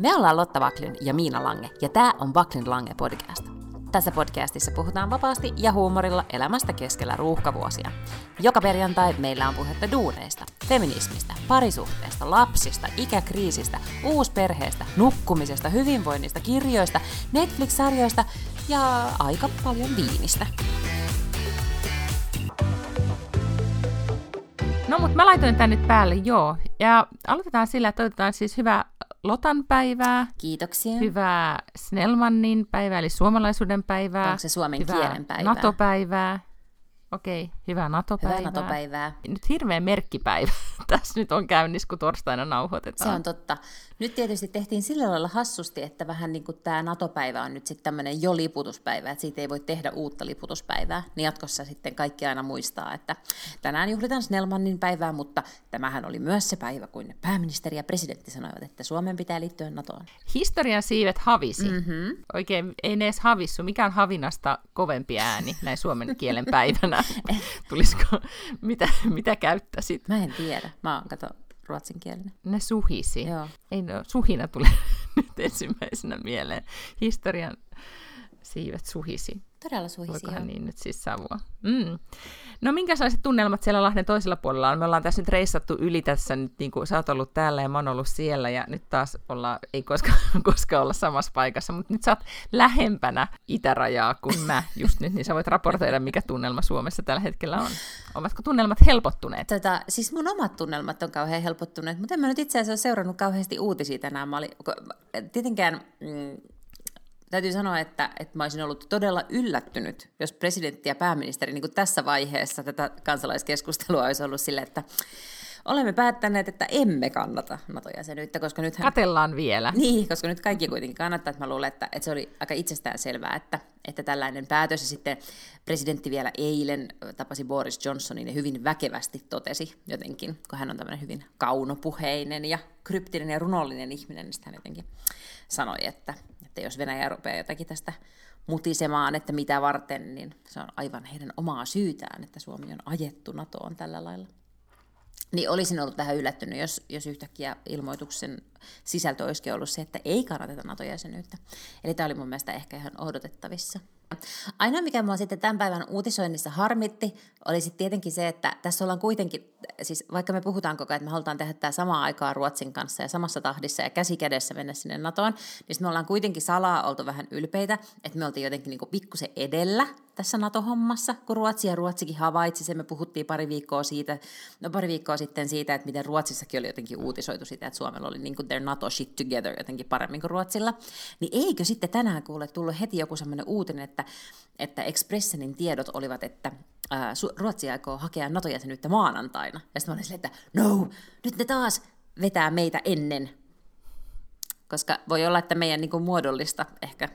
Me ollaan Lotta Vaklin ja Miina Lange, ja tämä on Vaklin Lange podcast. Tässä podcastissa puhutaan vapaasti ja huumorilla elämästä keskellä ruuhkavuosia. Joka perjantai meillä on puhetta duuneista, feminismistä, parisuhteesta, lapsista, ikäkriisistä, uusperheestä, nukkumisesta, hyvinvoinnista, kirjoista, Netflix-sarjoista ja aika paljon viinistä. No mutta mä laitoin tän nyt päälle, joo. Ja aloitetaan sillä, että toivotetaan siis hyvää Lotan päivää. Kiitoksia. Hyvää Snellmannin päivää, eli suomalaisuuden päivää. Onko se suomen hyvää kielen päivää? NATO-päivää. Okei, hyvää NATO-päivää. Hyvää NATO-päivää. Nyt hirveä merkkipäivä tässä nyt on käynnissä, kun torstaina nauhoitetaan. Se on totta. Nyt tietysti tehtiin sillä lailla hassusti, että vähän niin kuin tämä NATO-päivä on nyt sitten tämmöinen jo liputuspäivä, että siitä ei voi tehdä uutta liputuspäivää. Niin jatkossa sitten kaikki aina muistaa, että tänään juhlitaan Snellmannin päivää, mutta tämähän oli myös se päivä, kun pääministeri ja presidentti sanoivat, että Suomen pitää liittyä NATOon. Historian siivet havisi. Mm-hmm. Oikein ei edes havissu. Mikä on havinasta kovempi ääni näin suomen kielen päivänä? Tulisiko, mitä, mitä käyttäisit? Mä en tiedä. Mä oon, kato, ruotsinkielinen. Ne suhisi. Joo. Ei no, suhina tule nyt ensimmäisenä mieleen. Historian siivet suhisi. Todella suhisi, Voikohan joo. niin nyt siis savua. Mm. No minkälaiset tunnelmat siellä Lahden toisella puolella on? Me ollaan tässä nyt reissattu yli tässä nyt, niin kuin sä oot ollut täällä ja mä oon ollut siellä ja nyt taas ollaan, ei koskaan, koskaan olla samassa paikassa, mutta nyt sä oot lähempänä itärajaa kuin mä just nyt, niin sä voit raportoida, mikä tunnelma Suomessa tällä hetkellä on. Ovatko tunnelmat helpottuneet? Tota, siis mun omat tunnelmat on kauhean helpottuneet, mutta en mä nyt itse asiassa ole seurannut kauheasti uutisia tänään. Mä olin, tietenkään mm, täytyy sanoa, että, että mä olisin ollut todella yllättynyt, jos presidentti ja pääministeri niin kuin tässä vaiheessa tätä kansalaiskeskustelua olisi ollut sille, että olemme päättäneet, että emme kannata NATO-jäsenyyttä, koska nythän... Katellaan vielä. Niin, koska nyt kaikki kuitenkin kannattaa, että mä luulen, että, että se oli aika itsestään selvää, että, että tällainen päätös, ja sitten presidentti vielä eilen tapasi Boris Johnsonin ja hyvin väkevästi totesi jotenkin, kun hän on tämmöinen hyvin kaunopuheinen ja kryptinen ja runollinen ihminen, niin hän jotenkin sanoi, että, että jos Venäjä rupeaa jotakin tästä mutisemaan, että mitä varten, niin se on aivan heidän omaa syytään, että Suomi on ajettu NATOon tällä lailla. Niin olisin ollut tähän yllättynyt, jos, jos yhtäkkiä ilmoituksen sisältö olisikin ollut se, että ei kannateta NATO-jäsenyyttä. Eli tämä oli mun mielestä ehkä ihan odotettavissa. Ainoa, mikä mua sitten tämän päivän uutisoinnissa harmitti, oli sitten tietenkin se, että tässä ollaan kuitenkin, siis vaikka me puhutaan koko ajan, että me halutaan tehdä tämä samaa aikaa Ruotsin kanssa ja samassa tahdissa ja käsi kädessä mennä sinne NATOon, niin me ollaan kuitenkin salaa oltu vähän ylpeitä, että me oltiin jotenkin niin pikkusen edellä tässä NATO-hommassa, kun Ruotsi ja Ruotsikin havaitsi sen. Me puhuttiin pari viikkoa, siitä, no pari viikkoa sitten siitä, että miten Ruotsissakin oli jotenkin uutisoitu sitä, että Suomella oli niin kuin their NATO shit together jotenkin paremmin kuin Ruotsilla. Niin eikö sitten tänään kuule tullut heti joku semmoinen uutinen, että, että Expressenin tiedot olivat, että ää, Ruotsi aikoo hakea NATO-jäsenyyttä maanantaina. Ja sitten mä olin silleen, että no, nyt ne taas vetää meitä ennen. Koska voi olla, että meidän niin kuin muodollista ehkä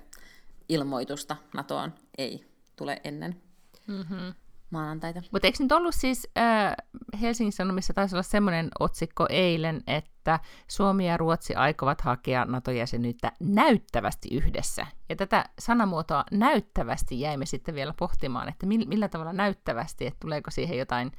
ilmoitusta NATOon ei tule ennen mm-hmm. maanantaita. Mutta eikö nyt ollut siis äh, Helsingin Sanomissa taisi olla semmoinen otsikko eilen, että Suomi ja Ruotsi aikovat hakea NATO-jäsenyyttä näyttävästi yhdessä. Ja tätä sanamuotoa näyttävästi jäimme sitten vielä pohtimaan, että millä, millä tavalla näyttävästi, että tuleeko siihen jotain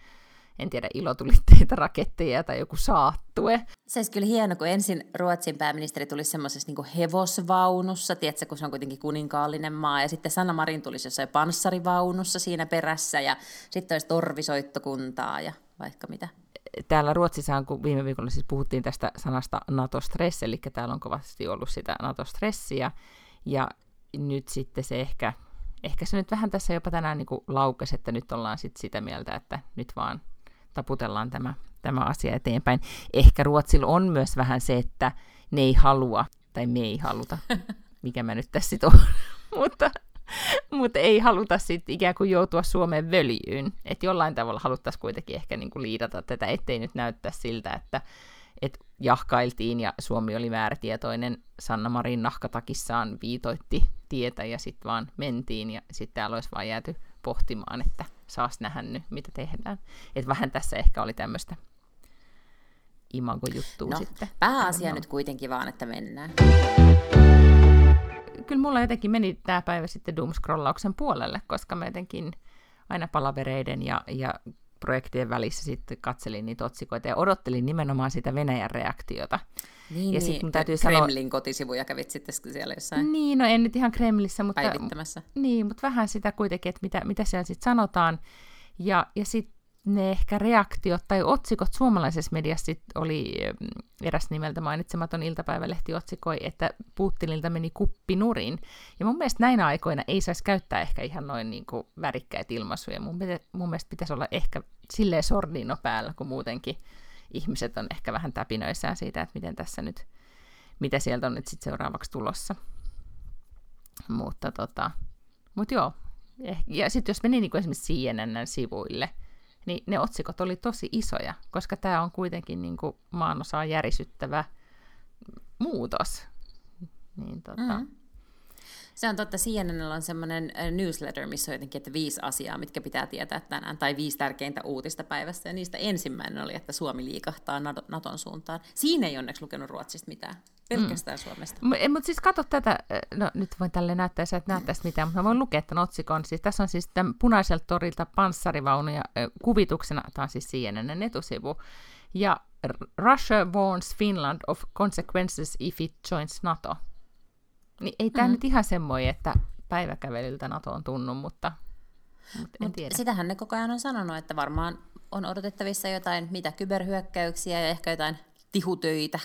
en tiedä, ilotulitteita, raketteja tai joku saattue. Se olisi kyllä hieno, kun ensin Ruotsin pääministeri tulisi semmoisessa niin hevosvaunussa, tiedätkö, kun se on kuitenkin kuninkaallinen maa, ja sitten Sanna Marin tulisi jossain panssarivaunussa siinä perässä, ja sitten olisi torvisoittokuntaa ja vaikka mitä. Täällä Ruotsissa, kun viime viikolla siis puhuttiin tästä sanasta NATO-stress, eli täällä on kovasti ollut sitä NATO-stressiä, ja nyt sitten se ehkä, ehkä se nyt vähän tässä jopa tänään niin laukesi, että nyt ollaan sitten sitä mieltä, että nyt vaan taputellaan tämä, tämä asia eteenpäin. Ehkä Ruotsilla on myös vähän se, että ne ei halua, tai me ei haluta, mikä mä nyt tässä on, mutta, mutta ei haluta sitten ikään kuin joutua Suomen völjyyn. Että jollain tavalla haluttaisiin kuitenkin ehkä niin kuin liidata tätä, ettei nyt näyttää siltä, että et jahkailtiin ja Suomi oli määrätietoinen. Sanna Marin nahkatakissaan viitoitti tietä ja sitten vaan mentiin ja sitten täällä olisi vaan jääty pohtimaan, että saas nähdä nyt, mitä tehdään. Et vähän tässä ehkä oli tämmöistä imago-juttua no, sitten. Pääasia nyt kuitenkin vaan, että mennään. Kyllä mulla jotenkin meni tämä päivä sitten doomscrollauksen puolelle, koska mä jotenkin aina palavereiden ja, ja projektien välissä sitten katselin niitä otsikoita ja odottelin nimenomaan sitä Venäjän reaktiota. Niin, ja niin. täytyy Kremlin sanoa... kotisivuja kävit sitten siellä jossain Niin, no en nyt ihan Kremlissä, mutta... Päivittämässä. Niin, mutta vähän sitä kuitenkin, että mitä, mitä siellä sitten sanotaan. Ja, ja sitten ne ehkä reaktiot tai otsikot suomalaisessa mediassa oli mm, eräs nimeltä mainitsematon iltapäivälehti otsikoi, että Putinilta meni kuppi nurin. Ja mun mielestä näinä aikoina ei saisi käyttää ehkä ihan noin niin kuin värikkäitä ilmaisuja. Mun, mun mielestä pitäisi olla ehkä silleen sordino päällä, kun muutenkin ihmiset on ehkä vähän täpinöissään siitä, että miten tässä nyt, mitä sieltä on nyt sitten seuraavaksi tulossa. Mutta tota, mut joo, eh, ja sitten jos meni niin kuin esimerkiksi CNN-sivuille – niin ne otsikot oli tosi isoja, koska tämä on kuitenkin niin kuin maanosaa järisyttävä muutos. Niin, tota... mm. Se on totta, CNN on semmoinen newsletter, missä on jotenkin, että viisi asiaa, mitkä pitää tietää tänään, tai viisi tärkeintä uutista päivästä, ja niistä ensimmäinen oli, että Suomi liikahtaa Naton suuntaan. Siinä ei onneksi lukenut Ruotsista mitään, pelkästään mm. Suomesta. M- mutta siis katso tätä, no nyt voin tälle näyttää, että et näyttäisi mitään, mutta mä voin lukea tämän otsikon. Siis tässä on siis tämän punaiselta torilta panssarivaunuja kuvituksena, tämä on siis CNN etusivu, ja Russia warns Finland of consequences if it joins NATO. Niin ei tämä mm. nyt ihan semmoinen, että päiväkävelyltä NATO on tunnu, mutta, mutta en Mut tiedä. Sitähän ne koko ajan on sanonut, että varmaan on odotettavissa jotain, mitä kyberhyökkäyksiä ja ehkä jotain tihutöitä.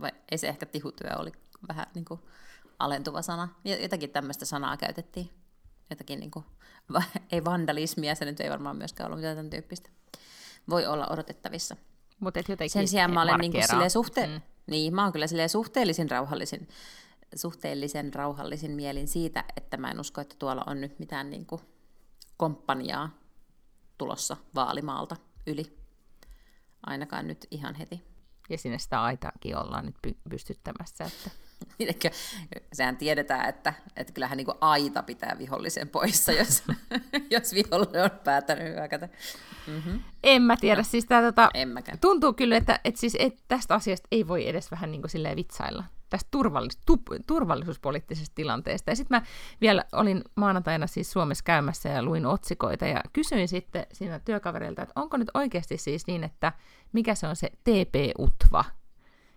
Vai ei se ehkä tihutyö oli vähän niin kuin alentuva sana. Jotakin tämmöistä sanaa käytettiin. Jotakin niin kuin, ei vandalismia, se nyt ei varmaan myöskään ollut mitään tämän tyyppistä. Voi olla odotettavissa. Mut et Sen sijaan mä olen niin kuin suhte- mm. niin, mä oon kyllä suhteellisen rauhallisin suhteellisen rauhallisin mielin siitä, että mä en usko, että tuolla on nyt mitään niin kuin komppaniaa tulossa vaalimaalta yli. Ainakaan nyt ihan heti. Ja sinne sitä aitaakin ollaan nyt py- pystyttämässä. Että... Sehän tiedetään, että, että kyllähän niin aita pitää vihollisen poissa, jos, jos vihollinen on päättänyt hyökätä. Mm-hmm. En mä tiedä. No. Siis tää, tota, tuntuu kyllä, että, että, siis, että tästä asiasta ei voi edes vähän niin kuin vitsailla tästä turvallis- tu- turvallisuuspoliittisesta tilanteesta. Ja sitten mä vielä olin maanantaina siis Suomessa käymässä ja luin otsikoita ja kysyin sitten siinä työkavereilta, että onko nyt oikeasti siis niin, että mikä se on se TP-UTVA,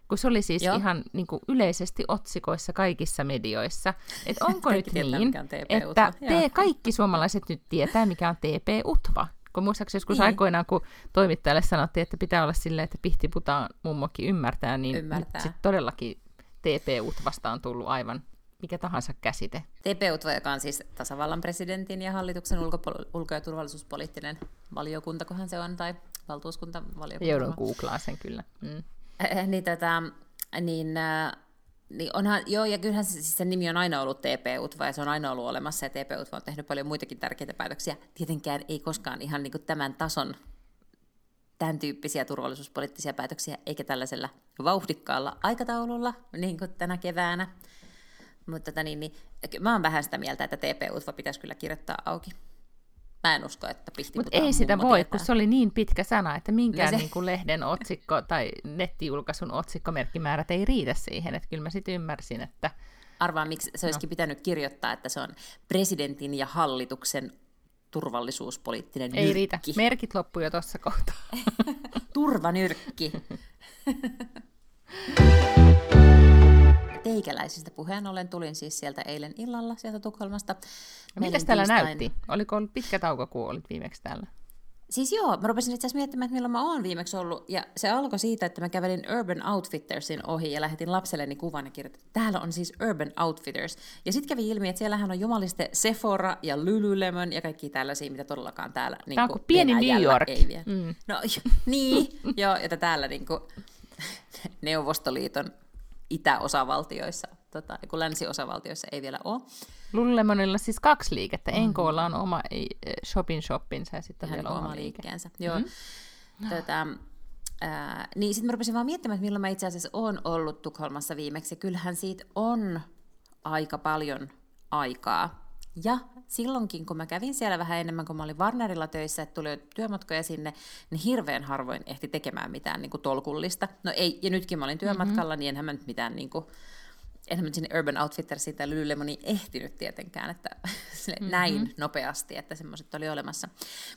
kun se oli siis Joo. ihan niin kuin yleisesti otsikoissa kaikissa medioissa. Että onko nyt tietää, niin, että te, kaikki suomalaiset nyt tietää, mikä on TP-UTVA. Kun muistaakseni joskus niin. aikoinaan, kun toimittajalle sanottiin, että pitää olla silleen, että pihtiputaan mummokin ymmärtää, niin ymmärtää. sitten todellakin TP-UT vastaan tullut aivan mikä tahansa käsite. TP-UT, joka on siis tasavallan presidentin ja hallituksen ulko- ulko- ja turvallisuuspoliittinen valiokunta, kohan se on, tai valtuuskuntavaliokunta. Joudun googlaa sen kyllä. Mm. Äh, niin, tota, niin, äh, niin onhan, joo, ja kyllähän se, siis sen nimi on aina ollut TP-UTVA, ja se on aina ollut olemassa, ja TP-UTVA on tehnyt paljon muitakin tärkeitä päätöksiä. Tietenkään ei koskaan ihan niin tämän tason tämän tyyppisiä turvallisuuspoliittisia päätöksiä, eikä tällaisella vauhdikkaalla aikataululla, niin kuin tänä keväänä. Mutta tota, niin, niin, mä oon vähän sitä mieltä, että TP-UTVA pitäisi kyllä kirjoittaa auki. Mä en usko, että pihti Mutta ei sitä voi, tietää. kun se oli niin pitkä sana, että minkään no se... niin kuin lehden otsikko tai nettijulkaisun otsikkomerkkimäärät ei riitä siihen. Että kyllä mä sitten ymmärsin, että... Arvaa, miksi se olisikin no. pitänyt kirjoittaa, että se on presidentin ja hallituksen turvallisuuspoliittinen nyrkki. Ei riitä. Merkit loppu jo tuossa kohtaa. Turvanyrkki. Teikäläisistä puheen ollen tulin siis sieltä eilen illalla sieltä Tukholmasta. Mitäs täällä tiistain... näytti? Oliko ollut pitkä tauko, kun olit viimeksi täällä? Siis joo, mä rupesin itse asiassa miettimään, että milloin mä oon viimeksi ollut, ja se alkoi siitä, että mä kävelin Urban Outfittersin ohi ja lähetin lapselleni kuvan ja kirjoitin, että täällä on siis Urban Outfitters. Ja sitten kävi ilmi, että siellähän on jumaliste Sephora ja Lululemon ja kaikki tällaisia, mitä todellakaan täällä niin Tämä on kuin pieni New York. Ei vielä. Mm. No niin, joo, että täällä niin kuin, Neuvostoliiton itäosavaltioissa, tota, kun länsiosavaltioissa ei vielä ole. Lululemonilla siis kaksi liikettä. Mm-hmm. Enkoolla on oma shopping shoppinsa ja sitten vielä oma, oma liikkeensä. Joo. Mm-hmm. Tota, ää, niin sitten mä rupesin vaan miettimään, että milloin mä itse asiassa olen ollut Tukholmassa viimeksi. kyllähän siitä on aika paljon aikaa. Ja silloinkin, kun mä kävin siellä vähän enemmän, kun mä olin Warnerilla töissä, että tuli työmatkoja sinne, niin hirveän harvoin ehti tekemään mitään niin kuin tolkullista. No ei, ja nytkin mä olin työmatkalla, mm-hmm. niin enhän mä nyt mitään niin kuin, enhän mä sinne Urban Outfittersiin tai Lululemoniin ehtinyt tietenkään, että mm-hmm. näin nopeasti, että semmoiset oli olemassa.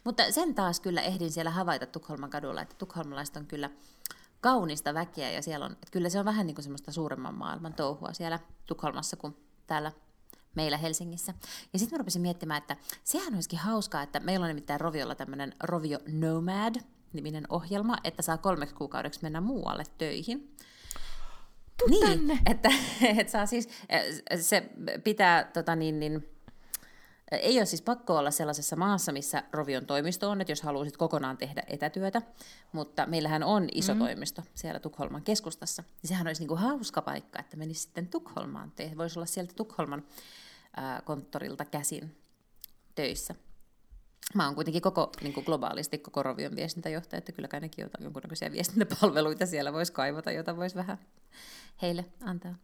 Mutta sen taas kyllä ehdin siellä havaita Tukholman kadulla, että tukholmalaiset on kyllä kaunista väkeä ja siellä on, että kyllä se on vähän niin kuin semmoista suuremman maailman touhua siellä Tukholmassa kuin täällä meillä Helsingissä. Ja sitten mä rupesin miettimään, että sehän olisikin hauskaa, että meillä on nimittäin Roviolla tämmöinen Rovio Nomad, niminen ohjelma, että saa kolmeksi kuukaudeksi mennä muualle töihin. Tuu niin, tänne. Että, että saa siis, se pitää tota niin, niin, ei ole siis pakko olla sellaisessa maassa, missä Rovion toimisto on, että jos haluaisit kokonaan tehdä etätyötä, mutta meillähän on iso mm. toimisto siellä Tukholman keskustassa. Ja sehän olisi niin kuin hauska paikka, että menisi sitten Tukholmaan. Voisi olla sieltä Tukholman ää, konttorilta käsin töissä. Mä oon kuitenkin koko, niin kuin globaalisti koko Rovion viestintäjohtaja, että kyllä kai nekin jotain jonkunnäköisiä viestintäpalveluita siellä voisi kaivata, jota voisi vähän heille antaa.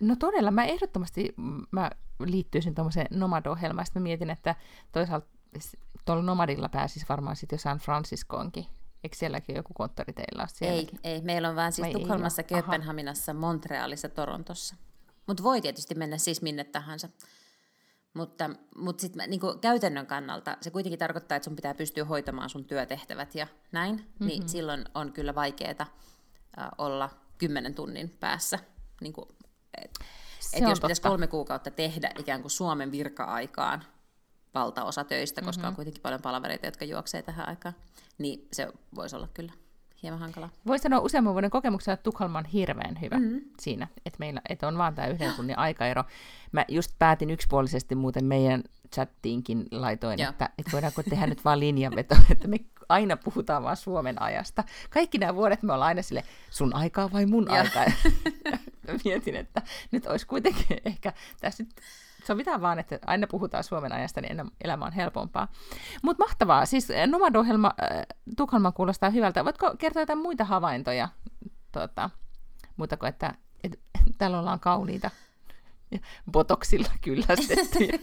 No todella, mä ehdottomasti mä liittyisin tuommoiseen Nomad-ohjelmaan, mä mietin, että toisaalta tuolla Nomadilla pääsisi varmaan sitten jo San Franciscoonkin. Eikö sielläkin joku konttori teillä ole sielläkin? Ei, ei. Meillä on vaan siis Tukholmassa, Kööpenhaminassa, Montrealissa, Torontossa. Mutta voi tietysti mennä siis minne tahansa. Mutta, mutta sitten niin käytännön kannalta se kuitenkin tarkoittaa, että sun pitää pystyä hoitamaan sun työtehtävät ja näin, niin mm-hmm. niin silloin on kyllä vaikeaa olla kymmenen tunnin päässä. Niin kuin, et, et jos totta. pitäisi kolme kuukautta tehdä ikään kuin Suomen virka-aikaan valtaosa töistä, koska mm-hmm. on kuitenkin paljon palavereita, jotka juoksee tähän aikaan, niin se voisi olla kyllä hieman hankala. Voisi sanoa useamman vuoden kokemuksella, että Tukholma on hirveän hyvä mm-hmm. siinä, että meillä että on vaan tämä yhden tunnin aikaero. Mä just päätin yksipuolisesti muuten meidän chattiinkin laitoin, että, että voidaanko tehdä nyt vaan linjanveto, että me aina puhutaan vaan Suomen ajasta. Kaikki nämä vuodet me ollaan aina sille, sun aikaa vai mun aikaa? Mietin, että nyt olisi kuitenkin ehkä tässä nyt sovitaan vaan, että aina puhutaan Suomen ajasta, niin elämä on helpompaa. Mutta mahtavaa. Siis eh, Nomad-ohjelma äh, Tukholman kuulostaa hyvältä. Voitko kertoa jotain muita havaintoja? Tuota, muuta kuin, että, että täällä ollaan kauniita botoksilla kyllästettyjä.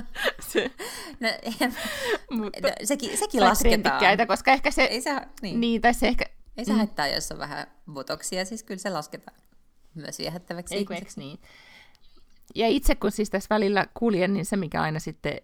se, no, mutta, no, sekin, sekin lasketaan. koska ehkä se... Ei se, niin. niin tai se ehkä... Ei se mm. haittaa, jos on vähän botoksia, siis kyllä se lasketaan myös viehättäväksi. Eikö, niin? Ja itse kun siis tässä välillä kuljen, niin se mikä aina sitten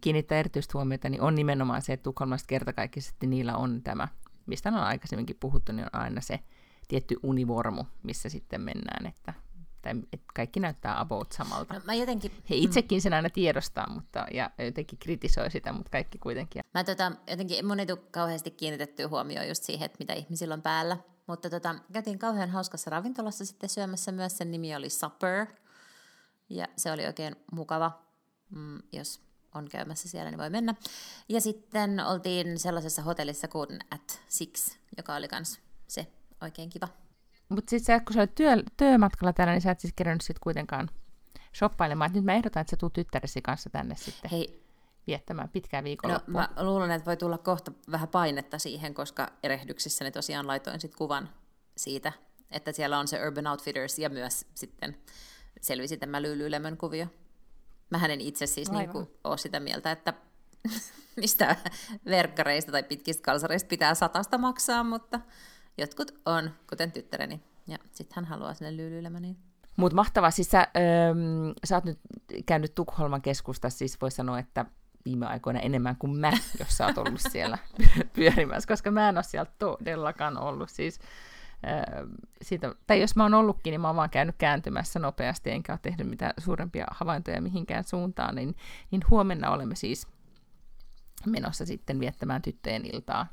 kiinnittää erityistä huomiota, niin on nimenomaan se, että Tukholmasta kertakaikkisesti niillä on tämä, mistä on aikaisemminkin puhuttu, niin on aina se tietty univormu, missä sitten mennään, että, tai, että kaikki näyttää about samalta. No, mä jotenkin, He itsekin sen aina tiedostaa, mutta, ja jotenkin kritisoi sitä, mutta kaikki kuitenkin. Mä tota, jotenkin, mun ei tule kauheasti kiinnitettyä huomioon just siihen, että mitä ihmisillä on päällä, mutta tota, käytiin kauhean hauskassa ravintolassa sitten syömässä myös, sen nimi oli Supper, ja se oli oikein mukava, mm, jos on käymässä siellä, niin voi mennä. Ja sitten oltiin sellaisessa hotellissa kuin At Six, joka oli myös se oikein kiva. Mutta sitten kun sä olet työ, työmatkalla täällä, niin sä et siis kerännyt sit kuitenkaan shoppailemaan. Et nyt mä ehdotan, että sä tuut tyttäresi kanssa tänne sitten Hei, viettämään pitkää viikonloppua. No, mä luulen, että voi tulla kohta vähän painetta siihen, koska erehdyksissäni tosiaan laitoin sit kuvan siitä, että siellä on se Urban Outfitters ja myös sitten selvisi tämä Lululemon kuvio. Mä en itse siis niin kuin ole sitä mieltä, että mistä verkkareista tai pitkistä kalsareista pitää satasta maksaa, mutta jotkut on, kuten tyttäreni. Ja sitten hän haluaa sinne Lululemoniin. Mutta mahtavaa. Siis sä, öö, sä oot nyt käynyt Tukholman keskustassa, siis voi sanoa, että viime aikoina enemmän kuin mä, jos sä oot ollut siellä pyörimässä, koska mä en ole siellä todellakaan ollut. Siis siitä, tai jos mä oon ollutkin, niin mä oon vaan käynyt kääntymässä nopeasti, enkä ole tehnyt mitään suurempia havaintoja mihinkään suuntaan, niin, niin huomenna olemme siis menossa sitten viettämään tyttöjen iltaa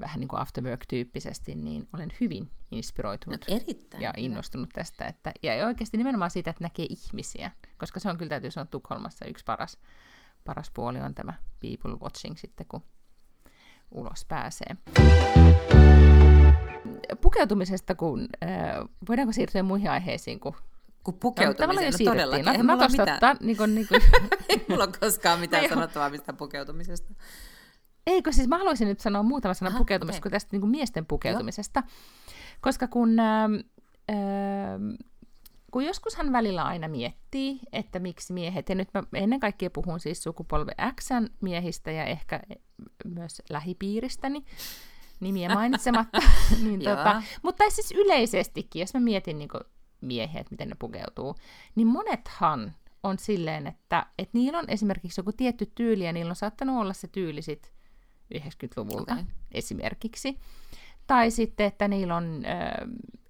vähän niin kuin afterwork-tyyppisesti, niin olen hyvin inspiroitunut no, erittäin ja innostunut tästä. Että, ja oikeasti nimenomaan siitä, että näkee ihmisiä, koska se on kyllä täytyy sanoa Tukholmassa yksi paras, paras puoli on tämä people watching sitten, kun ulos pääsee pukeutumisesta, kun, äh, voidaanko siirtyä muihin aiheisiin, kun kun pukeutumiseen, no, no todellakin. Eihän mulla, mitään. niin kuin, niin kuin... Ei mulla ole koskaan mitään no, sanottavaa mistään pukeutumisesta. Eikö siis, mä haluaisin nyt sanoa muutama sana pukeutumisesta, okay. kun tästä niin kuin miesten pukeutumisesta. Joo. Koska kun, äh, äh, kun joskushan välillä aina miettii, että miksi miehet, ja nyt mä ennen kaikkea puhun siis sukupolve X miehistä ja ehkä myös lähipiiristäni, nimiä mainitsematta. niin tota, mutta siis yleisestikin, jos mä mietin niin kuin, miehiä, että miten ne pukeutuu, niin monethan on silleen, että, että niillä on esimerkiksi joku tietty tyyli, ja niillä on saattanut olla se tyyli sit 90-luvulta okay. esimerkiksi. Tai sitten, että niillä on,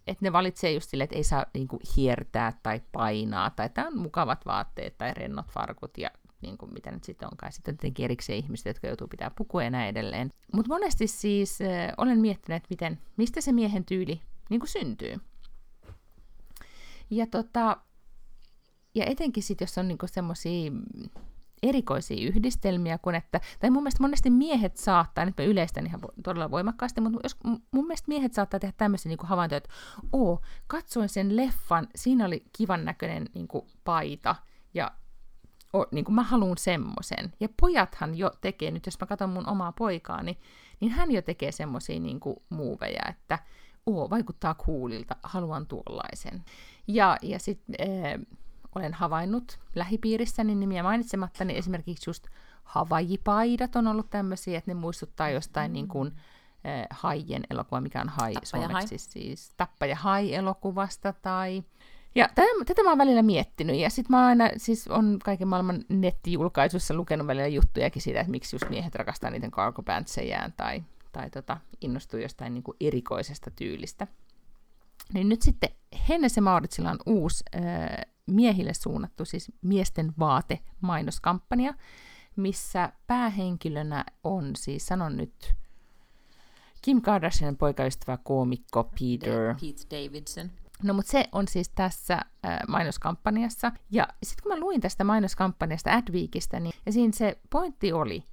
että ne valitsee just silleen, että ei saa niinku hiertää tai painaa, tai että on mukavat vaatteet tai rennot farkut ja niin kuin mitä nyt sitten onkaan. Sitten on tietenkin erikseen ihmiset, jotka joutuu pitää pukua ja näin edelleen. Mutta monesti siis äh, olen miettinyt, että miten, mistä se miehen tyyli niin kuin syntyy. Ja, tota, ja etenkin sitten, jos on niin semmoisia erikoisia yhdistelmiä, kun että, tai mun mielestä monesti miehet saattaa, nyt mä yleistän ihan todella voimakkaasti, mutta jos, mun mielestä miehet saattaa tehdä tämmöisiä niin havaintoja, että oo, katsoin sen leffan, siinä oli kivan näköinen niin paita, ja o, niin kuin mä haluan semmoisen. Ja pojathan jo tekee, nyt jos mä katson mun omaa poikaani, niin hän jo tekee semmoisia niin muuveja, että oo, vaikuttaa kuulilta, haluan tuollaisen. Ja, ja sitten äh, olen havainnut lähipiirissäni nimiä mainitsematta, niin esimerkiksi just havajipaidat on ollut tämmöisiä, että ne muistuttaa jostain niin kuin, äh, Haien elokuva, mikä on Hai Tappaja suomeksi, hai. siis Tappaja Hai-elokuvasta, tai ja tätä, tätä mä oon välillä miettinyt, ja sitten mä aina, siis on kaiken maailman nettijulkaisuissa lukenut välillä juttujakin siitä, että miksi just miehet rakastaa niiden cargo tai, tai tota, innostuu jostain niin kuin erikoisesta tyylistä. Niin nyt sitten Hennessä Mauritsilla on uusi äh, miehille suunnattu, siis miesten vaate mainoskampanja, missä päähenkilönä on siis, sanon nyt, Kim Kardashianin poikaystävä koomikko Peter. Pete Davidson. No mutta se on siis tässä mainoskampanjassa. Ja sitten kun mä luin tästä mainoskampanjasta Adweekistä, niin ja siinä se pointti oli,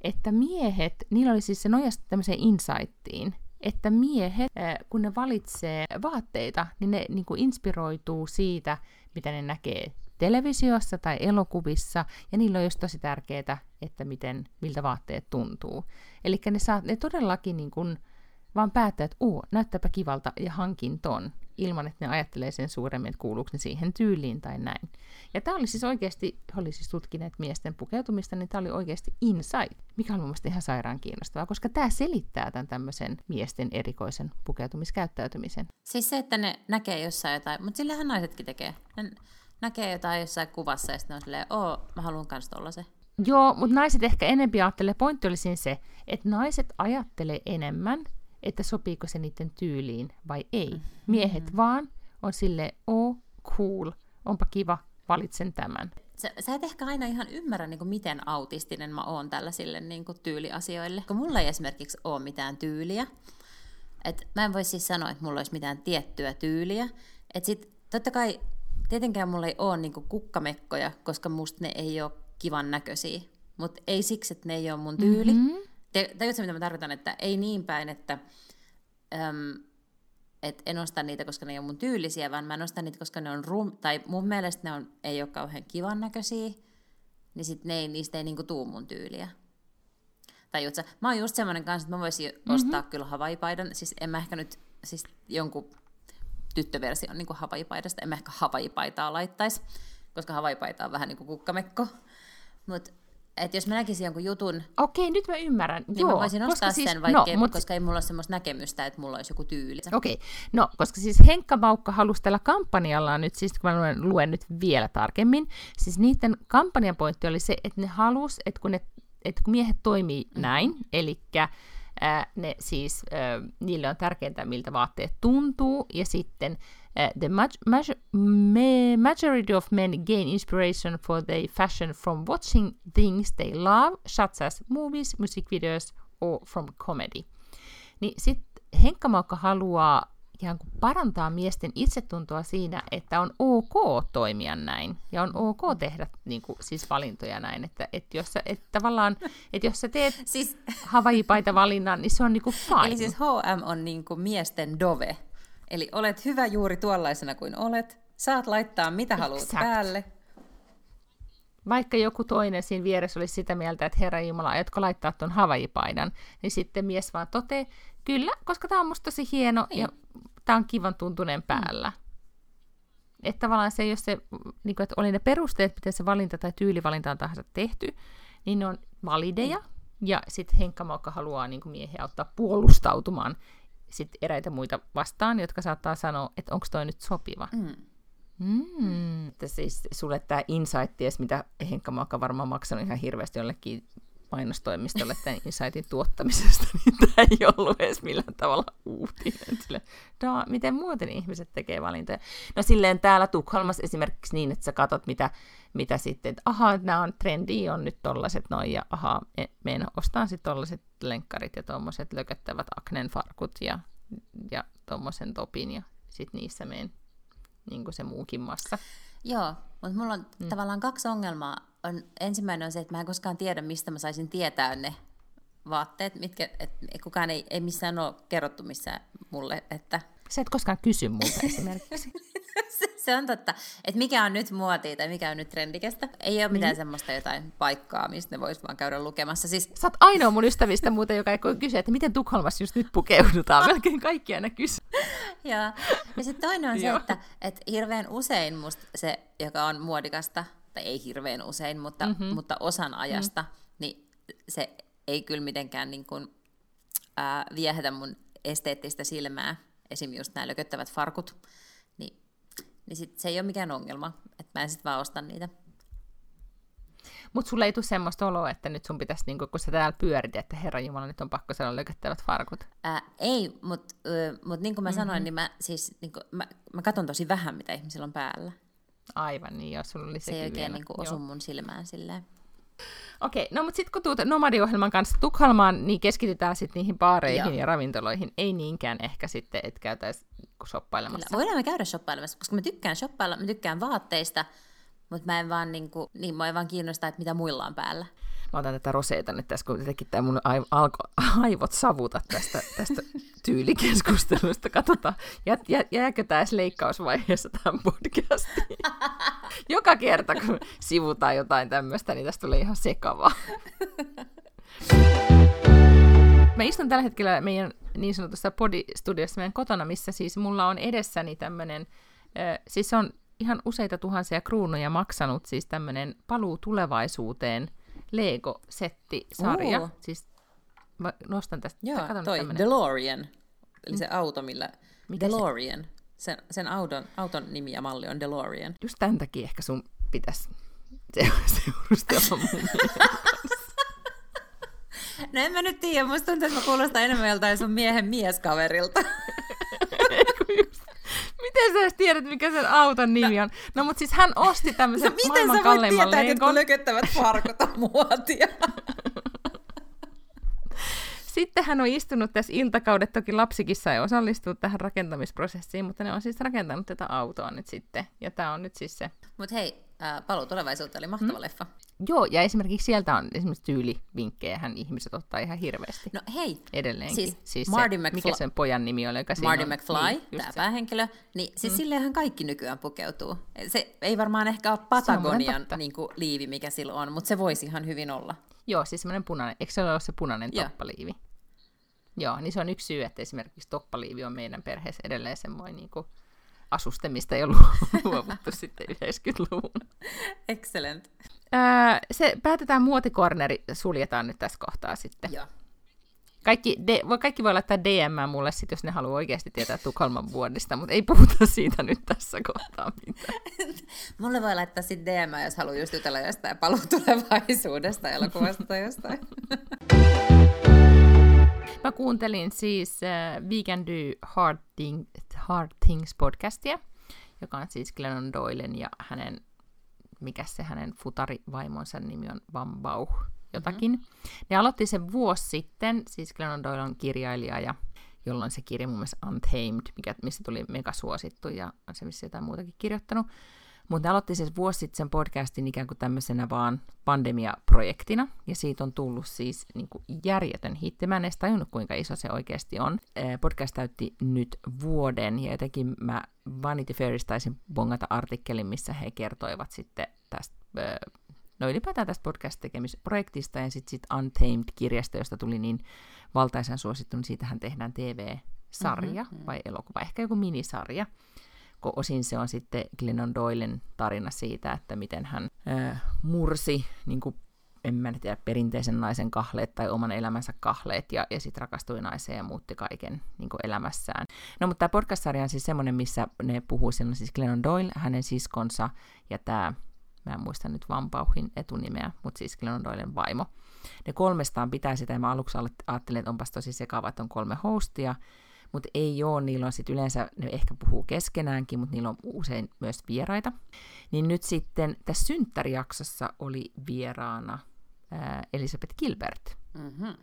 että miehet, niillä oli siis se nojasta tämmöiseen insightiin, että miehet, kun ne valitsee vaatteita, niin ne niin kuin inspiroituu siitä, mitä ne näkee televisiossa tai elokuvissa, ja niillä on just tosi tärkeää, että miten, miltä vaatteet tuntuu. Eli ne, saa, ne todellakin niin kuin, vaan päättää, että uu, näyttääpä kivalta ja hankin ton, ilman että ne ajattelee sen suuremmin, että kuuluuko ne siihen tyyliin tai näin. Ja tämä oli siis oikeasti, he oli siis tutkineet miesten pukeutumista, niin tämä oli oikeasti insight, mikä on mun mielestä ihan sairaan kiinnostavaa, koska tämä selittää tämän tämmöisen miesten erikoisen pukeutumiskäyttäytymisen. Siis se, että ne näkee jossain jotain, mutta sillähän naisetkin tekee. Ne näkee jotain jossain kuvassa ja sitten on silleen, oo, mä haluan kans se. Joo, mutta naiset ehkä enempi ajattelee, pointti oli siinä se, että naiset ajattelee enemmän että sopiiko se niiden tyyliin vai ei. Mm-hmm. Miehet vaan on sille oh, cool, onpa kiva, valitsen tämän. Sä, sä et ehkä aina ihan ymmärrä, niin kuin, miten autistinen mä oon tällaisille niin kuin, tyyliasioille. Kun mulla ei esimerkiksi ole mitään tyyliä. Et mä en voi siis sanoa, että mulla olisi mitään tiettyä tyyliä. Et sit, totta kai tietenkään mulla ei ole niin kuin, kukkamekkoja, koska musta ne ei ole kivan näköisiä. Mutta ei siksi, että ne ei ole mun tyyli, mm-hmm. Tajuutko, mitä mä tarkoitan, että ei niin päin, että äm, et en osta niitä, koska ne ei ole mun tyylisiä, vaan mä nostan niitä, koska ne on rum, tai mun mielestä ne on, ei ole kauhean kivan näköisiä, niin sit ne ei, niistä ei niinku tuu mun tyyliä. Tai jutsa, mä oon just semmoinen kanssa, että mä voisin mm-hmm. ostaa kyllä havaipaidan, siis en mä ehkä nyt, siis jonkun tyttöversio niin havaipaidasta, en mä ehkä havaipaitaa laittaisi, koska havaipaita on vähän niin kuin kukkamekko. Mutta että jos mä näkisin jonkun jutun... Okei, nyt mä ymmärrän. Niin Joo, mä voisin ostaa siis, sen, vaikka, no, mut... koska ei mulla ole semmoista näkemystä, että mulla olisi joku tyyli. Okei, no koska siis Henkka Vaukka halusi tällä kampanjalla nyt, siis kun mä luen, luen nyt vielä tarkemmin, siis niiden kampanjan pointti oli se, että ne halus, että kun, ne, että kun miehet toimii mm. näin, eli ne siis, äh, niille on tärkeintä, miltä vaatteet tuntuu, ja sitten Uh, the ma- ma- majority of men gain inspiration for their fashion from watching things they love, such as movies, music videos or from comedy. Niin sitten Henkka Maukka haluaa ikään kuin parantaa miesten itsetuntoa siinä, että on ok toimia näin ja on ok tehdä niin kuin, siis valintoja näin, että, että jos sä, että tavallaan, että jos sä teet siis... havajipaita valinnan, niin se on niin kuin fine. Eli siis H&M on niin kuin miesten dove. Eli olet hyvä juuri tuollaisena kuin olet, saat laittaa mitä haluat exact. päälle. Vaikka joku toinen siinä vieressä olisi sitä mieltä, että Herra Jumala, aiotko laittaa tuon havajipaidan, niin sitten mies vaan totee, kyllä, koska tämä on musta tosi hieno niin. ja tämä on kivan tuntuneen päällä. Mm. Että tavallaan se ole se, niin kuin, että oli ne perusteet, miten se valinta tai tyylivalinta on tahansa tehty, niin ne on valideja, mm. ja sitten Henkka Maukka haluaa niin kuin miehiä ottaa puolustautumaan sit eräitä muita vastaan, jotka saattaa sanoa, että onko toi nyt sopiva. Mm. Mm. Että siis sulle tämä insight, ties mitä Henkka Maka varmaan maksanut ihan hirveästi jollekin mainostoimistolle tämän insightin tuottamisesta, niin tämä ei ollut edes millään tavalla uutinen. Sille, da, miten muuten ihmiset tekee valintoja? No silleen täällä Tukholmassa esimerkiksi niin, että sä katsot, mitä, mitä sitten, että ahaa, nämä on trendi, on nyt tollaset noin, ja ahaa, menen ostaan sitten tollaset lenkkarit ja tuommoiset lököttävät aknen farkut ja, ja tuommoisen topin, ja sitten niissä menen niin kuin se muukin massa. Joo, mutta mulla on mm. tavallaan kaksi ongelmaa. On, ensimmäinen on se, että mä en koskaan tiedä, mistä mä saisin tietää ne vaatteet, mitkä, et, kukaan ei, ei missään ole kerrottu missään mulle, että... Sä et koskaan kysy multa esimerkiksi. se, se on totta, että mikä on nyt muotia tai mikä on nyt trendikästä. Ei ole mitään niin. semmoista jotain paikkaa, mistä ne vois vaan käydä lukemassa. Siis... Sä oot ainoa mun ystävistä muuten, joka ei kysyä, että miten Tukholmassa just nyt pukeudutaan. Melkein kaikki aina kysyy. ja, ja sitten toinen on se, että, että hirveän usein musta se, joka on muodikasta, tai ei hirveän usein, mutta, mm-hmm. mutta osan ajasta, mm-hmm. niin se ei kyllä mitenkään niin kuin, ää, viehätä mun esteettistä silmää. Esim. just nämä lököttävät farkut niin sit se ei ole mikään ongelma, että mä en sitten vaan osta niitä. Mutta sulle ei tule semmoista oloa, että nyt sun pitäisi, niinku, kun sä täällä pyörit, että herra Jumala, nyt on pakko saada lököttävät farkut. Ää, ei, mutta mut niin kuin mä mm-hmm. sanoin, niin mä, siis, niin kuin, mä, mä katson tosi vähän, mitä ihmisillä on päällä. Aivan, niin jos sulla oli se ei oikein niin kuin, osu mun silmään silleen. Okei, no mutta sitten kun tuut Nomadiohjelman kanssa Tukholmaan, niin keskitytään sitten niihin baareihin Joo. ja ravintoloihin. Ei niinkään ehkä sitten, että käytäisi shoppailemassa. Kyllä, voidaan me käydä shoppailemassa, koska mä tykkään shoppailla, mä tykkään vaatteista, mutta mä en vaan, niin kuin, niin, mä en vaan kiinnosta, että mitä muilla on päällä. Mä otan tätä roseita nyt tässä, kun jotenkin tämä mun aiv- alko, aivot savuta tästä, tästä tyylikeskustelusta. Katsotaan, jä, jä, jääkö tämä leikkausvaiheessa tähän podcastiin. Joka kerta, kun sivutaan jotain tämmöistä, niin tästä tulee ihan sekavaa. Mä istun tällä hetkellä meidän niin sanotussa podistudiossa meidän kotona, missä siis mulla on edessäni tämmöinen, äh, siis on ihan useita tuhansia kruunuja maksanut siis tämmöinen paluu tulevaisuuteen Lego-setti-sarja. Uh. Siis mä nostan tästä. Joo, toi tämmönen. DeLorean, eli se auto, millä... Mikä DeLorean. Se? Sen, sen auton, auton nimi ja malli on DeLorean. Just tämän takia ehkä sun pitäisi seurustella mun No en mä nyt tiedä, musta tuntuu, että mä kuulostan enemmän joltain sun miehen mieskaverilta. Miten sä edes tiedät, mikä sen auton nimi no. on? No mut siis hän osti tämmöisen no, maailman kalleimman Miten sä voit tietää, että kun lököttävät farkut on muotia? Sitten hän on istunut tässä iltakaudet, toki lapsikin sai osallistua tähän rakentamisprosessiin, mutta ne on siis rakentanut tätä autoa nyt sitten. Ja tämä on nyt siis se. Mutta hei, äh, Paluu tulevaisuuteen oli mahtava mm. leffa. Joo, ja esimerkiksi sieltä on esimerkiksi tyylivinkkejä, hän ihmiset ottaa ihan hirveästi. No hei, edelleenkin. Siis, siis Marty se, McFly. Mikä sen pojan nimi oli? Joka Marty on, McFly, niin, tämä päähenkilö. Niin siis mm. silleenhän kaikki nykyään pukeutuu. Se ei varmaan ehkä ole Patagonian niin kuin, liivi, mikä sillä on, mutta se voisi ihan hyvin olla. Joo, siis semmoinen punainen, eikö se ole se punainen toppaliivi? Joo, niin se on yksi syy, että esimerkiksi toppaliivi on meidän perheessä edelleen semmoinen niin kuin asustemista ei luovuttu sitten 90-luvun. Excellent. Öö, se päätetään muotikorneri, suljetaan nyt tässä kohtaa sitten. Joo. Kaikki, de, voi, kaikki voi laittaa DM mulle sit, jos ne haluaa oikeasti tietää Tukholman vuodista, mutta ei puhuta siitä nyt tässä kohtaa mitään. mulle voi laittaa sitten DM, jos haluaa just jutella jostain paluutulevaisuudesta, elokuvasta tai jostain. Mä kuuntelin siis uh, We Can Do Hard, Thing, Hard Things podcastia, joka on siis Glennon Doylen ja hänen, mikä se hänen futarivaimonsa nimi on, Van Bauch, jotakin. Mm-hmm. Ne aloitti sen vuosi sitten, siis Glennon Doyle on kirjailija ja jolloin se kirja mun mielestä Untamed, mikä, mistä tuli mega suosittu ja on se missä jotain muutakin kirjoittanut. Mutta ne aloitti siis vuosi sitten sen podcastin ikään kuin tämmöisenä vaan pandemiaprojektina, ja siitä on tullut siis niin kuin järjetön hitti. Mä en edes tajunnut, kuinka iso se oikeasti on. Podcast täytti nyt vuoden, ja jotenkin mä Vanity Fairista taisin bongata artikkelin, missä he kertoivat sitten tästä no ylipäätään tästä podcast-tekemisprojektista ja sitten sit Untamed-kirjasta, josta tuli niin valtaisen suosittu, niin siitähän tehdään TV-sarja mm-hmm. vai elokuva, ehkä joku minisarja osin se on sitten Glennon Doylen tarina siitä, että miten hän äh, mursi niin kuin en mä tiedä, perinteisen naisen kahleet tai oman elämänsä kahleet, ja, ja sitten rakastui naiseen ja muutti kaiken niin elämässään. No, mutta tämä podcast-sarja on siis semmoinen, missä ne puhuu, siinä on siis Glennon Doyle, hänen siskonsa, ja tämä, mä en muista nyt Vampauhin etunimeä, mutta siis Glennon Doylen vaimo. Ne kolmestaan pitää sitä, ja mä aluksi ajattelin, että onpas tosi sekava, että on kolme hostia, mutta ei ole, niillä on sitten yleensä, ne ehkä puhuu keskenäänkin, mutta niillä on usein myös vieraita. Niin nyt sitten tässä synttärijaksossa oli vieraana ää, Elisabeth Gilbert. Mm-hmm.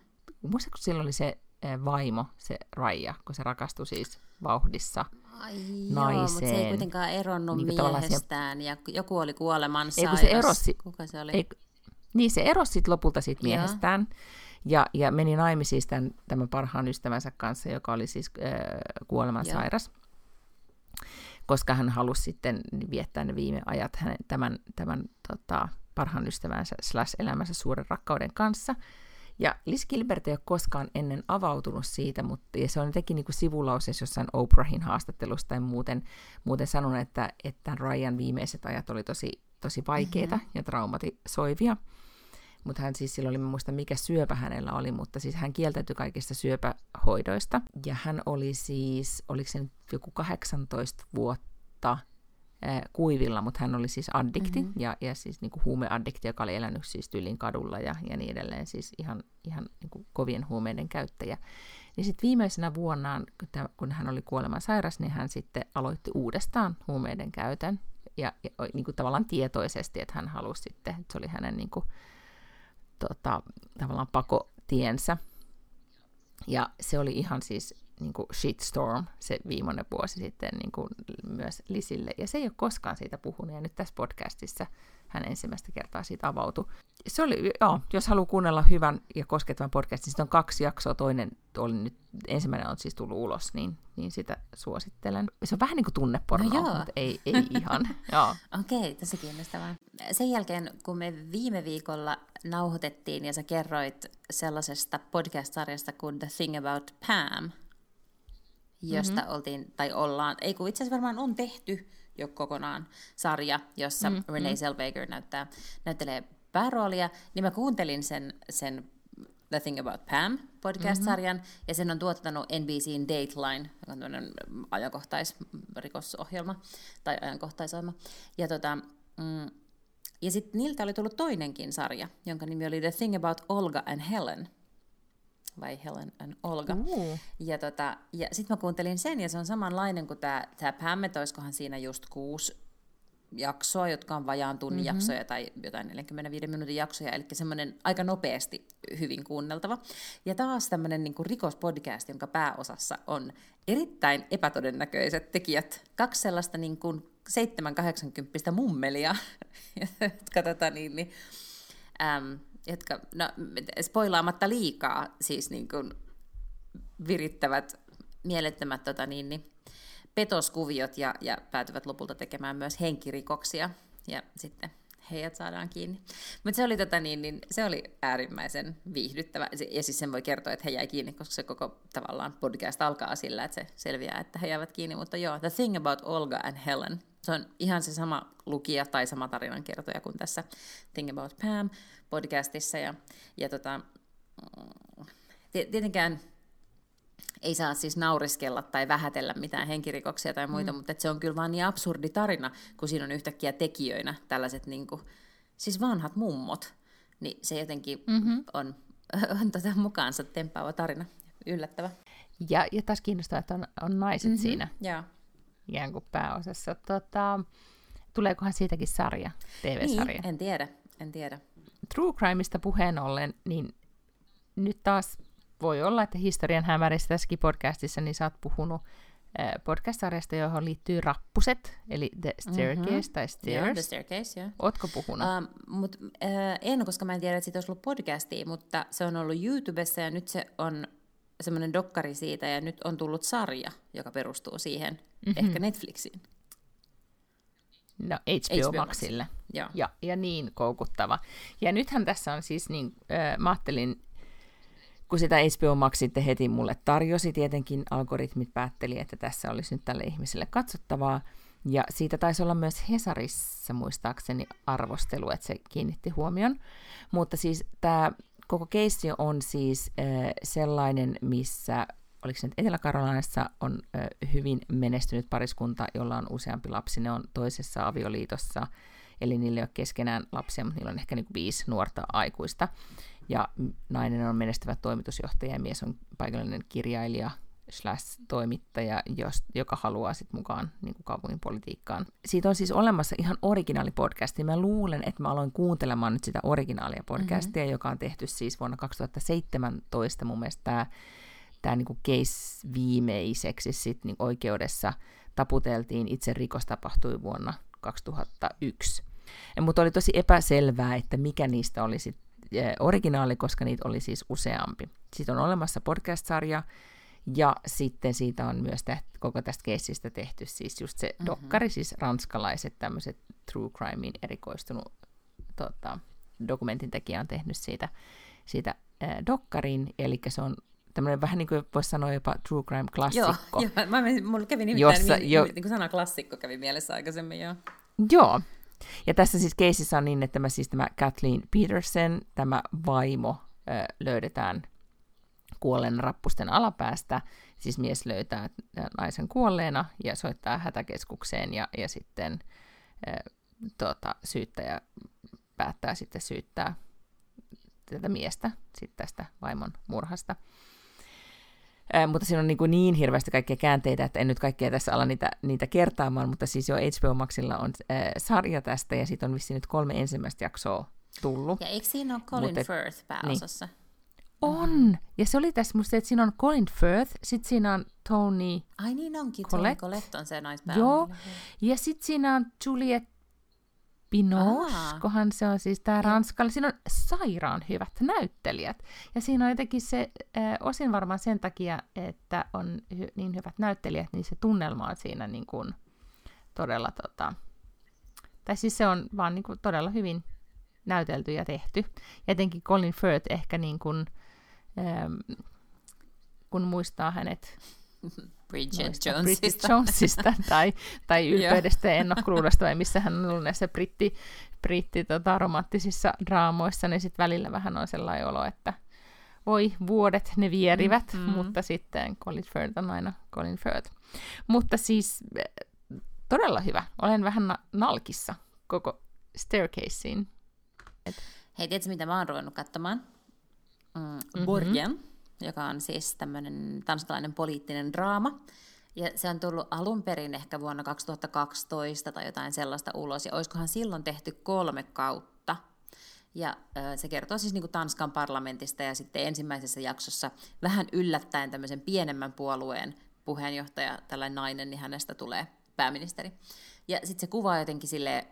Muistatko, sillä oli se ää, vaimo, se Raija, kun se rakastui siis vauhdissa Ai naiseen. Joo, mutta se ei kuitenkaan eronnut niin miehestään, ja joku oli kuolemansa. Ei, se erosi, Kuka se oli? Ei, niin, se erosi sitten lopulta siitä miehestään. Joo. Ja, ja meni naimisiin tämän, tämän parhaan ystävänsä kanssa, joka oli siis äh, kuolemansairas. Joo. Koska hän halusi sitten viettää ne viime ajat hänen, tämän, tämän tota, parhaan ystävänsä slash elämänsä suuren rakkauden kanssa. Ja Liz Gilbert ei ole koskaan ennen avautunut siitä, mutta ja se on jotenkin niin sivulauseessa jossain Oprahin haastattelusta tai muuten, muuten sanonut, että, että Ryan viimeiset ajat oli tosi, tosi vaikeita mm-hmm. ja traumatisoivia mutta hän siis silloin oli, mä muista mikä syöpä hänellä oli, mutta siis hän kieltäytyi kaikista syöpähoidoista. Ja hän oli siis, oliko se nyt joku 18 vuotta äh, kuivilla, mutta hän oli siis addikti, mm-hmm. ja, ja siis niin kuin huumeaddikti, joka oli elänyt siis tyylin kadulla ja, ja niin edelleen, siis ihan, ihan niin kuin kovien huumeiden käyttäjä. Niin sitten viimeisenä vuonnaan, kun hän oli kuoleman sairas, niin hän sitten aloitti uudestaan huumeiden käytön, ja, ja niin kuin tavallaan tietoisesti, että hän halusi sitten, että se oli hänen niin kuin, tota, tavallaan pakotiensä. Ja se oli ihan siis niin kuin shitstorm se viimeinen vuosi sitten niin kuin myös Lisille. Ja se ei ole koskaan siitä puhunut, ja nyt tässä podcastissa hän ensimmäistä kertaa siitä avautui. Se oli, joo, jos haluaa kuunnella hyvän ja koskettavan podcastin, sitten on kaksi jaksoa, toinen oli nyt, ensimmäinen on siis tullut ulos, niin, niin sitä suosittelen. Se on vähän niin kuin tunneporno, no mutta ei, ei ihan. Okei, okay, tosi kiinnostavaa. Sen jälkeen, kun me viime viikolla nauhoitettiin ja sä kerroit sellaisesta podcast-sarjasta kuin The Thing About Pam, josta mm-hmm. oltiin, tai ollaan, ei kun itse asiassa varmaan on tehty jo kokonaan sarja, jossa mm-hmm. Renee Zellweger näyttää, näyttelee pääroolia, niin mä kuuntelin sen, sen The Thing About Pam podcast-sarjan, mm-hmm. ja sen on tuottanut NBCin Dateline, joka on tämmöinen ajankohtaisrikosohjelma, tai ajankohtaisohjelma. Ja, tota, mm, ja sitten niiltä oli tullut toinenkin sarja, jonka nimi oli The Thing About Olga and Helen, vai Helen and Olga. Uh. Ja, tota, ja sitten mä kuuntelin sen, ja se on samanlainen kuin tämä Pam, että olisikohan siinä just kuusi jaksoa, jotka on vajaan tunnin mm-hmm. jaksoja tai jotain 45 minuutin jaksoja, eli semmoinen aika nopeasti hyvin kuunneltava. Ja taas tämmöinen niin rikospodcast, jonka pääosassa on erittäin epätodennäköiset tekijät. Kaksi sellaista niin kuin 7-80 mummelia, jotka, tota, niin, niin, äm, jotka no, spoilaamatta liikaa siis niin kuin virittävät mielettömät tota, niin, niin, petoskuviot ja, ja päätyvät lopulta tekemään myös henkirikoksia ja sitten heidät saadaan kiinni. Mutta se oli, tota, niin, niin, se oli äärimmäisen viihdyttävä. Ja siis sen voi kertoa, että he jäi kiinni, koska se koko tavallaan podcast alkaa sillä, että se selviää, että he jäävät kiinni. Mutta joo, The Thing About Olga and Helen. Se on ihan se sama lukija tai sama tarinankertoja kuin tässä Thing About Pam podcastissa. Ja, ja tota, mm, tietenkään ei saa siis nauriskella tai vähätellä mitään henkirikoksia tai muita, mm. mutta se on kyllä vaan niin absurdi tarina, kun siinä on yhtäkkiä tekijöinä tällaiset niin kuin, siis vanhat mummot, niin se jotenkin mm-hmm. on, on tota mukaansa tempaava tarina, yllättävä. Ja, ja taas kiinnostaa, että on, on naiset mm-hmm. siinä ja. Ikään kuin pääosassa. Tota, tuleekohan siitäkin sarja, TV-sarja? Niin, en tiedä, en tiedä. True Crimeista puheen ollen, niin nyt taas voi olla, että historian hämärissä tässäkin podcastissa, niin sä oot puhunut äh, podcast-sarjasta, johon liittyy rappuset, eli The Staircase mm-hmm. tai Stairs. Yeah, The Staircase, joo. Ootko puhunut? Um, mut, uh, en, koska mä en tiedä, että siitä olisi ollut podcastia, mutta se on ollut YouTubessa ja nyt se on semmoinen dokkari siitä ja nyt on tullut sarja, joka perustuu siihen, mm-hmm. ehkä Netflixiin. No HBO, HBO Maxille. Joo. Ja, ja niin koukuttava. Ja nythän tässä on siis niin, äh, mä ajattelin kun sitä HBO Max sitten heti mulle tarjosi, tietenkin algoritmit päätteli, että tässä olisi nyt tälle ihmiselle katsottavaa, Ja siitä taisi olla myös Hesarissa muistaakseni arvostelu, että se kiinnitti huomion. Mutta siis tämä koko keissi on siis äh, sellainen, missä oliko se nyt Etelä-Karolinassa on äh, hyvin menestynyt pariskunta, jolla on useampi lapsi. Ne on toisessa avioliitossa, eli niillä ei ole keskenään lapsia, mutta niillä on ehkä niin viisi nuorta aikuista. Ja nainen on menestyvä toimitusjohtaja ja mies on paikallinen kirjailija, slash toimittaja, jos, joka haluaa sitten mukaan niin kuin kaupungin politiikkaan. Siitä on siis olemassa ihan originaali podcast, ja mä luulen, että mä aloin kuuntelemaan nyt sitä originaalia podcastia, mm-hmm. joka on tehty siis vuonna 2017 mun mielestä tämä tämä niin case viimeiseksi sit niin oikeudessa taputeltiin, itse rikos tapahtui vuonna 2001. Mutta oli tosi epäselvää, että mikä niistä oli sit originaali, koska niitä oli siis useampi. Sitten on olemassa podcast-sarja, ja sitten siitä on myös täht, koko tästä keissistä tehty siis just se mm-hmm. dokkari, siis ranskalaiset tämmöiset true crimein erikoistunut tota, dokumentin tekijä on tehnyt siitä, siitä äh, dokkarin, eli se on tämmöinen vähän niin kuin voisi sanoa jopa true crime klassikko. Joo, joo. Mä, mulla kävi nimittäin, jossa, niin, jo... niin kuin sana klassikko kävi mielessä aikaisemmin, joo. Joo, ja tässä siis keisissä on niin, että tämä, siis tämä Kathleen Peterson, tämä vaimo, ö, löydetään kuolleen rappusten alapäästä. Siis mies löytää naisen kuolleena ja soittaa hätäkeskukseen ja, ja sitten ö, tuota, syyttäjä päättää sitten syyttää tätä miestä sit tästä vaimon murhasta. Ää, mutta siinä on niin, kuin niin hirveästi kaikkia käänteitä, että en nyt kaikkea tässä ala niitä, niitä kertaamaan, mutta siis jo HBO Maxilla on ää, sarja tästä, ja siitä on vissiin nyt kolme ensimmäistä jaksoa tullut. Ja eikö siinä ole Colin mutta, Firth pääosassa? Niin. On! Ja se oli tässä musta, että siinä on Colin Firth, sitten siinä on Tony Ai niin onkin, Colette. Tony Colette on se naispää. Joo, ja sitten siinä on Juliette Binoche, kohan se on siis tämä ranskalla. Siinä on sairaan hyvät näyttelijät. Ja siinä on jotenkin se, äh, osin varmaan sen takia, että on hy- niin hyvät näyttelijät, niin se tunnelma on siinä niin kuin todella, tota, tai siis se on vaan niin kuin todella hyvin näytelty ja tehty. Ja etenkin Colin Firth ehkä niin kuin, ähm, kun muistaa hänet Bridget Jonesista. Bridget Jonesista tai, tai ylpeydestä ja ennokkuudesta, vai missä hän on ollut näissä britti, britti tota, romanttisissa draamoissa, niin sitten välillä vähän on sellainen olo, että voi vuodet ne vierivät, mm-hmm. mutta sitten Colin Firth on aina Colin Firth. Mutta siis todella hyvä. Olen vähän na- nalkissa koko Staircaseen. Et... Hei, tiedätkö mitä mä oon ruvennut katsomaan? Mm. Borgen joka on siis tämmöinen tanskalainen poliittinen draama. Ja se on tullut alun perin ehkä vuonna 2012 tai jotain sellaista ulos, ja olisikohan silloin tehty kolme kautta. Ja se kertoo siis niin kuin Tanskan parlamentista, ja sitten ensimmäisessä jaksossa vähän yllättäen tämmöisen pienemmän puolueen puheenjohtaja, tällainen nainen, niin hänestä tulee pääministeri. Ja sitten se kuvaa jotenkin sille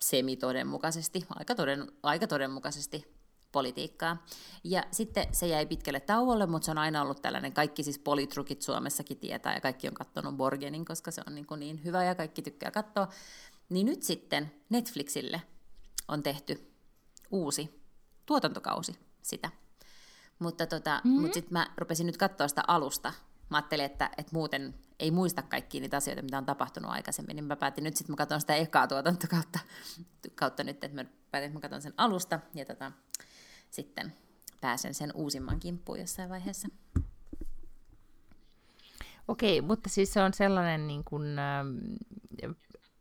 semitodenmukaisesti, aika, toden, aika todenmukaisesti politiikkaa. Ja sitten se jäi pitkälle tauolle, mutta se on aina ollut tällainen, kaikki siis politrukit Suomessakin tietää ja kaikki on katsonut Borgenin, koska se on niin, kuin niin hyvä ja kaikki tykkää katsoa. Niin nyt sitten Netflixille on tehty uusi tuotantokausi sitä. Mutta tota, mm-hmm. mut sitten mä rupesin nyt katsoa sitä alusta. Mä ajattelin, että, että muuten ei muista kaikkia niitä asioita, mitä on tapahtunut aikaisemmin, niin mä päätin nyt sitten, mä katson sitä ekaa tuotantokautta kautta nyt, että mä päätin, että mä katson sen alusta. Ja tota, sitten pääsen sen uusimman kimppuun jossain vaiheessa. Okei, mutta siis se on sellainen, niin kuin, äh,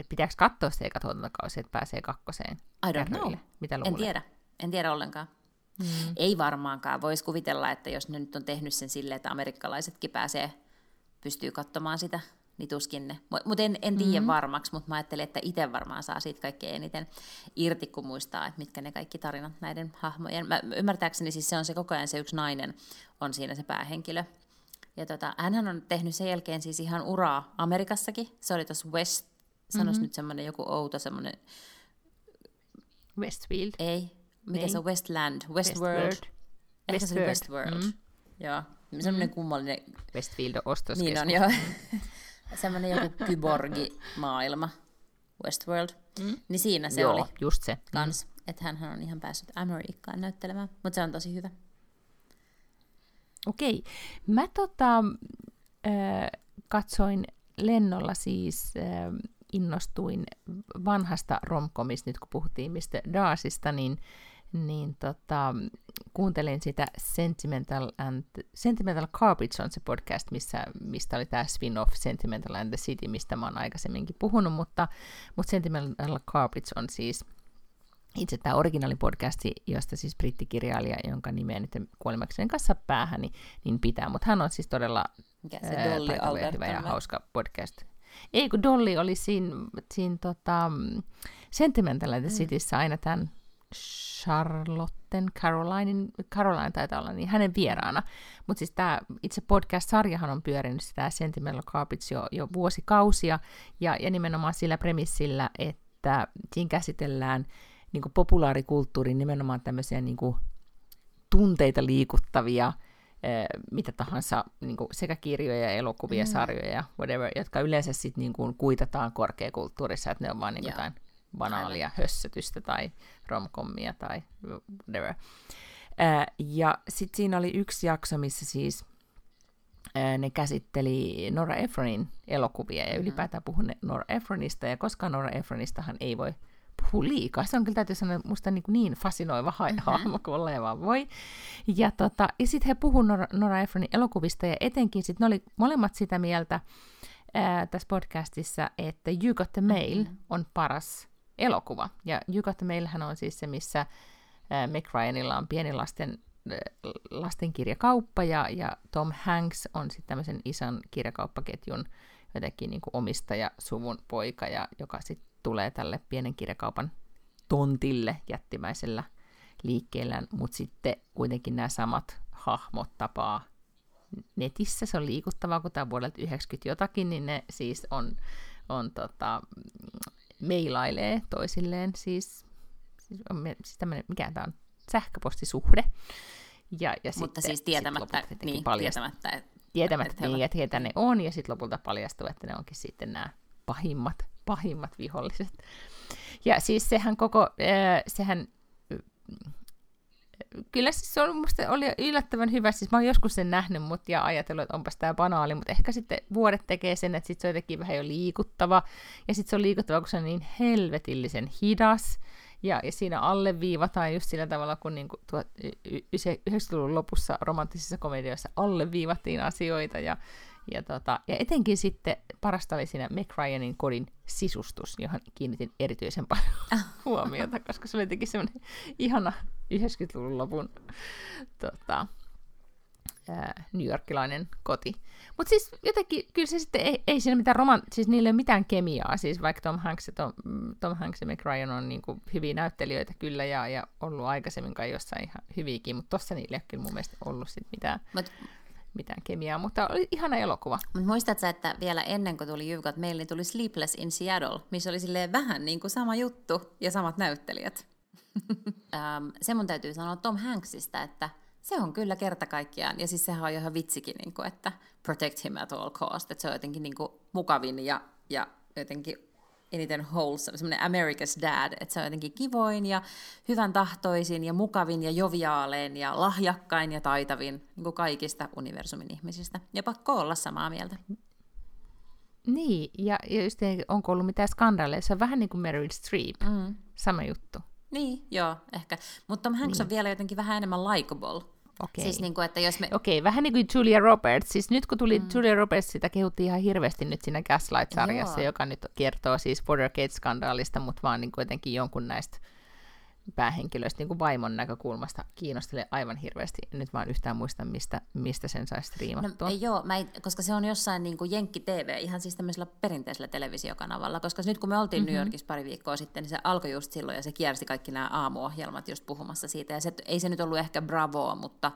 pitääkö katsoa se eka tuotantokausi, että pääsee kakkoseen? I don't know. Mitä luulet? En tiedä. En tiedä ollenkaan. Mm. Ei varmaankaan. Voisi kuvitella, että jos ne nyt on tehnyt sen silleen, että amerikkalaisetkin pääsee, pystyy katsomaan sitä niin tuskin ne. Mutta en, en tiedä mm-hmm. varmaksi, mutta mä ajattelin, että itse varmaan saa siitä kaikkein eniten irti, kun muistaa, että mitkä ne kaikki tarinat näiden hahmojen. Mä, ymmärtääkseni siis se on se koko ajan se yksi nainen, on siinä se päähenkilö. Ja tota, hänhän on tehnyt sen jälkeen siis ihan uraa Amerikassakin. Se oli tuossa West, sanois mm-hmm. nyt semmoinen joku outo semmoinen... Westfield. Ei. Mikä se on? Westland. Westworld. Westworld. Ehkä se Westworld. Mm-hmm. Joo. Semmoinen mm. kummallinen... Westfield ostoskeskus. Niin on, joo. semmoinen joku kyborgi-maailma, Westworld, mm. niin siinä se Joo, oli just se. kans, mm. että hän on ihan päässyt Amerikkaan näyttelemään, mutta se on tosi hyvä. Okei, mä tota, äh, katsoin lennolla siis äh, innostuin vanhasta romkomista, nyt kun puhuttiin mistä Daasista, niin, niin tota, kuuntelin sitä Sentimental, and, Sentimental Garbage on se podcast, missä, mistä oli tämä spin-off Sentimental and the City, mistä mä oon aikaisemminkin puhunut, mutta, mutta Sentimental Garbage on siis itse tämä originaalipodcasti, josta siis brittikirjailija, jonka nimeä nyt kuolemakseni kanssa päähän, niin, niin pitää, mutta hän on siis todella se Dolly ää, hyvä ja hauska podcast. Ei, kun Dolly oli siinä, siinä tota, Sentimental the mm. Cityssä aina tämän Charlotten, Carolinin, Caroline taitaa olla, niin hänen vieraana. Mutta siis tämä itse podcast-sarjahan on pyörinyt sitä Sentimental Carpets jo, jo vuosikausia, ja, ja nimenomaan sillä premissillä, että siinä käsitellään niin kuin populaarikulttuurin nimenomaan tämmöisiä niin kuin tunteita liikuttavia, mitä tahansa niin kuin sekä kirjoja, elokuvia, mm. sarjoja, whatever, jotka yleensä sitten niin kuin kuitataan korkeakulttuurissa, että ne on vaan niin jotain banaalia Aivan. hössötystä tai romkommia tai whatever. Ää, ja sitten siinä oli yksi jakso, missä siis ää, ne käsitteli Nora Ephronin elokuvia ja mm. ylipäätään puhun Nora Ephronista, ja koska Nora Ephronistahan ei voi puhu liikaa. Se on kyllä täytyy sanoa musta niin, niin fasinoiva mm-hmm. hahmo kuin oleva voi. Ja, tota, ja sitten he puhuivat Nora, Nora Ephronin elokuvista ja etenkin sitten ne oli molemmat sitä mieltä ää, tässä podcastissa, että You Got the Mail mm-hmm. on paras elokuva. Ja the Mailhän on siis se, missä ää, Meg Ryanilla on pieni lasten, lastenkirjakauppa ja, ja Tom Hanks on sitten tämmöisen ison kirjakauppaketjun jotenkin niin kuin omistaja, suvun poika, ja joka sitten tulee tälle pienen kirjakaupan tontille jättimäisellä liikkeellä, mutta sitten kuitenkin nämä samat hahmot tapaa netissä. Se on liikuttavaa, kun tämä vuodelta 90 jotakin, niin ne siis on, on tota, meilailee toisilleen, siis, siis, on, siis tämmöinen, mikä tämä on, sähköpostisuhde. Ja, ja Mutta sitten, siis tietämättä, sit niin, tietämättä, että, tietämättä, että, niin, että ketä ne on, ja sitten lopulta paljastuu, että ne onkin sitten nämä pahimmat pahimmat viholliset. Ja siis sehän koko, äh, sehän, kyllä siis se oli, musta oli yllättävän hyvä, siis mä oon joskus sen nähnyt mut ja ajatellut, että onpas tämä banaali, mutta ehkä sitten vuodet tekee sen, että sit se on jotenkin vähän jo liikuttava, ja sitten se on liikuttava, kun se on niin helvetillisen hidas, ja, ja siinä alleviivataan just sillä tavalla, kun niin 90-luvun lopussa romanttisissa komedioissa alleviivattiin asioita, ja ja, tota, ja etenkin sitten parasta oli siinä Meg Ryanin kodin sisustus, johon kiinnitin erityisen paljon huomiota, koska se oli jotenkin semmoinen ihana 90-luvun lopun tota, ää, New Yorkilainen koti. Mutta siis jotenkin, kyllä se sitten, ei, ei siinä mitään roman, siis niillä ei ole mitään kemiaa, siis vaikka Tom Hanks ja, Tom, Tom Hanks ja Meg Ryan on niin kuin hyviä näyttelijöitä kyllä ja, ja ollut aikaisemmin kai jossain ihan hyviäkin, mutta tossa niillä ei ole kyllä mun mielestä ollut sit mitään. Mut mitään kemiaa, mutta oli ihana elokuva. Mutta muistatko, että vielä ennen kuin tuli Got Mail, niin tuli Sleepless in Seattle, missä oli silleen vähän niin kuin sama juttu ja samat näyttelijät. se mun täytyy sanoa Tom Hanksista, että se on kyllä kerta kaikkiaan, ja siis sehän on ihan vitsikin, niin kuin, että protect him at all cost, että se on jotenkin niin kuin mukavin ja, ja jotenkin eniten wholesome, semmoinen America's Dad, että se on jotenkin kivoin ja hyvän tahtoisin ja mukavin ja joviaalein ja lahjakkain ja taitavin niin kuin kaikista universumin ihmisistä. Ja pakko olla samaa mieltä. Niin, ja, ja just onko ollut mitään skandaaleja, se on vähän niin kuin Meryl Streep, mm. sama juttu. Niin, joo, ehkä. Mutta Tom Hanks niin. on vielä jotenkin vähän enemmän likable. Okei. Siis niin kuin, että jos me... Okei, vähän niin kuin Julia Roberts. Siis nyt kun tuli mm. Julia Roberts, sitä kehuttiin ihan hirveästi nyt siinä Gaslight-sarjassa, Joo. joka nyt kertoo siis Watergate-skandaalista, mutta vaan niin kuitenkin jonkun näistä päähenkilöistä niin kuin vaimon näkökulmasta kiinnostelee aivan hirveästi. Nyt vaan yhtään muista, mistä, mistä sen saisi striimattua. No, ei, joo, mä ei, koska se on jossain niin kuin Jenkki TV, ihan siis tämmöisellä perinteisellä televisiokanavalla, koska nyt kun me oltiin mm-hmm. New Yorkissa pari viikkoa sitten, niin se alkoi just silloin ja se kiersi kaikki nämä aamuohjelmat just puhumassa siitä. Ja se, ei se nyt ollut ehkä Bravo, mutta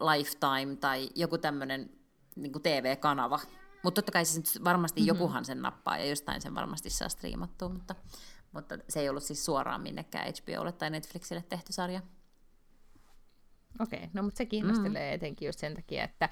Lifetime tai joku tämmöinen niin kuin TV-kanava. Mutta totta kai se varmasti mm-hmm. jokuhan sen nappaa ja jostain sen varmasti saa striimattua, mutta mutta se ei ollut siis suoraan minnekään HBOlle tai Netflixille tehty sarja. Okei, okay, no mutta se kiinnostelee mm. etenkin just sen takia, että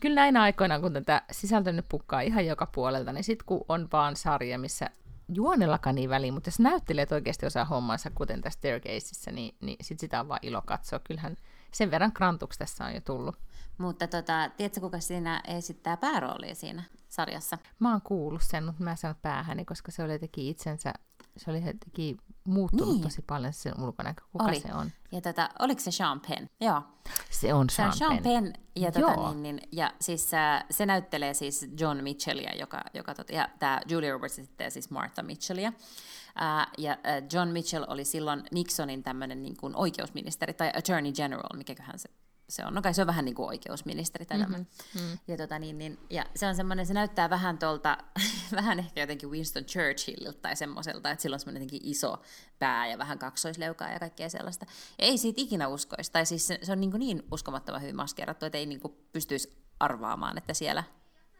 kyllä näinä aikoina, kun tätä sisältöä nyt pukkaa ihan joka puolelta, niin sitten kun on vaan sarja, missä juonellakaan niin väliin, mutta jos näyttelijät oikeasti osaa hommansa, kuten tässä Staircaseissa, niin, niin sit sitä on vaan ilo katsoa. Kyllähän sen verran krantuksi tässä on jo tullut. Mutta tota, tiedätkö, kuka siinä esittää pääroolia siinä sarjassa? Mä oon kuullut sen, mutta mä saanut päähäni, koska se oli jotenkin itsensä, se oli jotenkin muuttunut niin. tosi paljon sen ulkonäkö. Kuka oli. se on? Ja tota, oliko se Sean Penn? Joo. Se on Sean, se on Sean Penn. Penn. Ja, tota, niin, niin, ja siis äh, se näyttelee siis John Mitchellia, joka, joka tota, ja tämä Julia Roberts esittää siis Martha Mitchellia. Uh, ja uh, John Mitchell oli silloin Nixonin tämmöinen niin kuin oikeusministeri, tai Attorney General, mikäköhän se se on. No kai se on vähän niin kuin oikeusministeri tai mm-hmm. mm. ja, tota, niin, niin, ja se on semmoinen, se näyttää vähän tuolta, vähän ehkä jotenkin Winston Churchillilta tai semmoiselta, että sillä on semmoinen jotenkin iso pää ja vähän kaksoisleukaa ja kaikkea sellaista. Ja ei siitä ikinä uskoisi, tai siis se, se on niin, niin uskomattoman hyvin maskeerattu, että ei niin kuin pystyisi arvaamaan, että siellä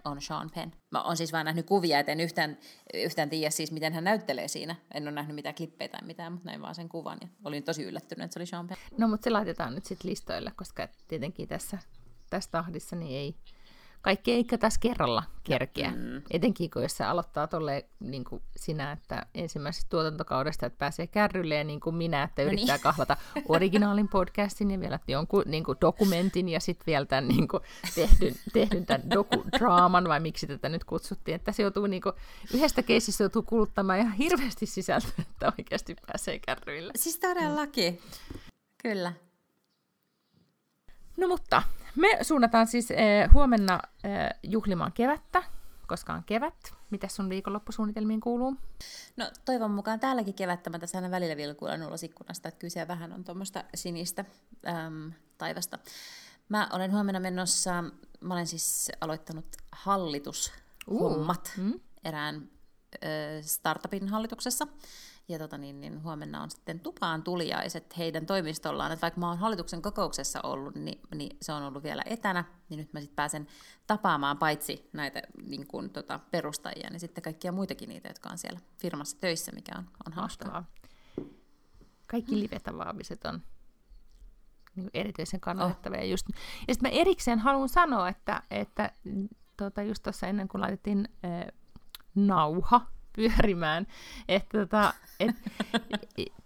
on Sean Penn. Mä oon siis vaan nähnyt kuvia, et en yhtään, yhtään tiedä siis, miten hän näyttelee siinä. En ole nähnyt mitään klippejä tai mitään, mutta näin vaan sen kuvan. Ja olin tosi yllättynyt, että se oli Sean Penn. No, mutta se laitetaan nyt sitten listoille, koska tietenkin tässä, tässä tahdissa niin ei, kaikki ei tässä kerralla kerkeä. Mm. Etenkin kun jos se aloittaa tolle niin kuin sinä, että ensimmäisestä tuotantokaudesta, että pääsee kärrylle ja niin kuin minä, että no yrittää niin. kahlata originaalin podcastin ja vielä jonkun niin kuin dokumentin ja sitten vielä tämän niin kuin tehdyn, tehdyn tämän dokudraaman, vai miksi tätä nyt kutsuttiin, että se joutuu niin kuin, yhdestä keisissä joutuu kuluttamaan ihan hirveästi sisältöä, että oikeasti pääsee kärryille. Siis todellakin. Mm. Kyllä. No mutta me suunnataan siis eh, huomenna eh, juhlimaan kevättä, koska on kevät. Mitä sun viikonloppusuunnitelmiin kuuluu? No toivon mukaan täälläkin kevättä. Mä tässä aina välillä vilkuilen ulos ikkunasta, että kyllä vähän on tuommoista sinistä äm, taivasta. Mä olen huomenna menossa, mä olen siis aloittanut hallitushommat uh, mm. erään ö, startupin hallituksessa. Ja tota niin, niin huomenna on sitten tupaan tuliaiset heidän toimistollaan. Että vaikka mä oon hallituksen kokouksessa ollut, niin, niin se on ollut vielä etänä, niin nyt mä sitten pääsen tapaamaan paitsi näitä niin kuin, tota, perustajia, niin sitten kaikkia muitakin niitä, jotka on siellä firmassa töissä, mikä on, on hauskaa. Kaikki mm. live-tavaamiset on niin erityisen kannattavia. Oh. Just, ja sitten mä erikseen haluan sanoa, että, että tota, just tuossa ennen kuin laitettiin äh, nauha pyörimään. Että tota, et,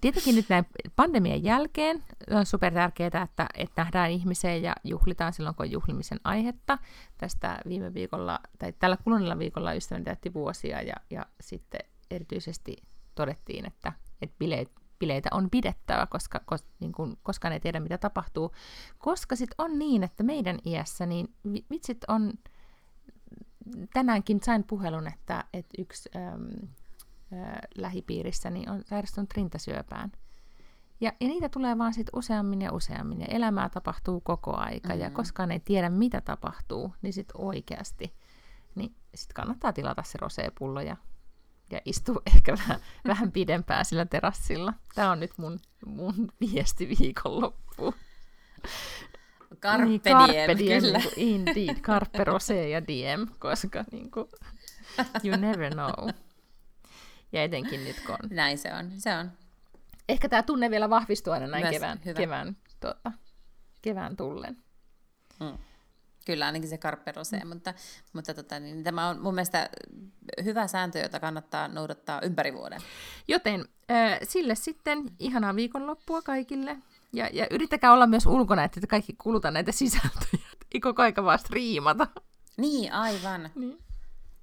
tietenkin nyt näin pandemian jälkeen on super tärkeää, että, että nähdään ihmisiä ja juhlitaan silloin, kun on juhlimisen aihetta. Tästä viime viikolla, tai tällä kuluneella viikolla ystäväni täytti vuosia ja, ja sitten erityisesti todettiin, että, että bileet, bileitä on pidettävä, koska, koska niin kun, koskaan ei tiedä, mitä tapahtuu. Koska sitten on niin, että meidän iässä, niin vitsit on tänäänkin sain puhelun, että, että yksi äm, ä, lähipiirissäni on sairastunut rintasyöpään. Ja, ja niitä tulee vaan sit useammin ja useammin, ja elämää tapahtuu koko aika, mm-hmm. ja koskaan ei tiedä, mitä tapahtuu, niin sitten oikeasti, niin sitten kannattaa tilata se roseepullo ja, ja istua ehkä vähän, vähän pidempään sillä terassilla. Tämä on nyt mun, mun viesti viikonloppuun. Carpe niin, carpe diem, kyllä. Niin kuin, indeed, carpe rosé ja diem, koska niin kuin, you never know. Ja etenkin nyt kun on. Näin se on, se on. Ehkä tämä tunne vielä vahvistuu aina näin Myös kevään, kevään, tuota, kevään tullen. Mm. Kyllä, ainakin se carpe rosé, mm. mutta, mutta tota, niin, tämä on mun mielestä hyvä sääntö, jota kannattaa noudattaa ympäri vuoden. Joten äh, sille sitten ihanaa viikonloppua kaikille. Ja, ja yrittäkää olla myös ulkona, että kaikki kuluta näitä sisältöjä. Ei koko aika vaan striimata. Niin, aivan. Niin.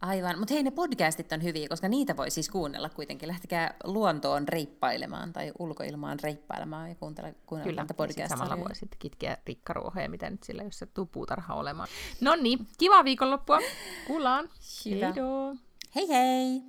Aivan, mutta hei ne podcastit on hyviä, koska niitä voi siis kuunnella kuitenkin. Lähtekää luontoon reippailemaan tai ulkoilmaan reippailemaan ja kuuntella, kuunnella Kyllä, podcastia. Kyllä, samalla voi sitten kitkeä rikkaruohoja, mitä nyt sillä, jos se tuu puutarha olemaan. No niin, kiva viikonloppua. Kuullaan. Hyvä. Hei hei!